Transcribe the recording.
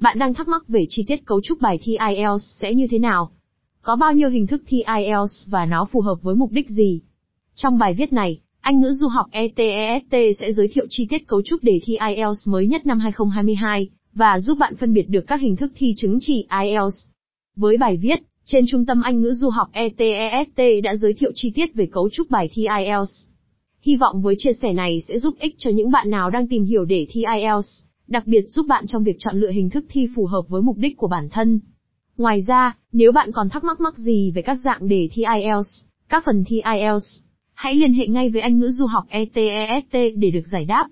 Bạn đang thắc mắc về chi tiết cấu trúc bài thi IELTS sẽ như thế nào? Có bao nhiêu hình thức thi IELTS và nó phù hợp với mục đích gì? Trong bài viết này, Anh ngữ du học ETEST sẽ giới thiệu chi tiết cấu trúc đề thi IELTS mới nhất năm 2022 và giúp bạn phân biệt được các hình thức thi chứng chỉ IELTS. Với bài viết, trên Trung tâm Anh ngữ du học ETEST đã giới thiệu chi tiết về cấu trúc bài thi IELTS. Hy vọng với chia sẻ này sẽ giúp ích cho những bạn nào đang tìm hiểu để thi IELTS, đặc biệt giúp bạn trong việc chọn lựa hình thức thi phù hợp với mục đích của bản thân. Ngoài ra, nếu bạn còn thắc mắc mắc gì về các dạng đề thi IELTS, các phần thi IELTS, hãy liên hệ ngay với Anh ngữ du học ETEST để được giải đáp.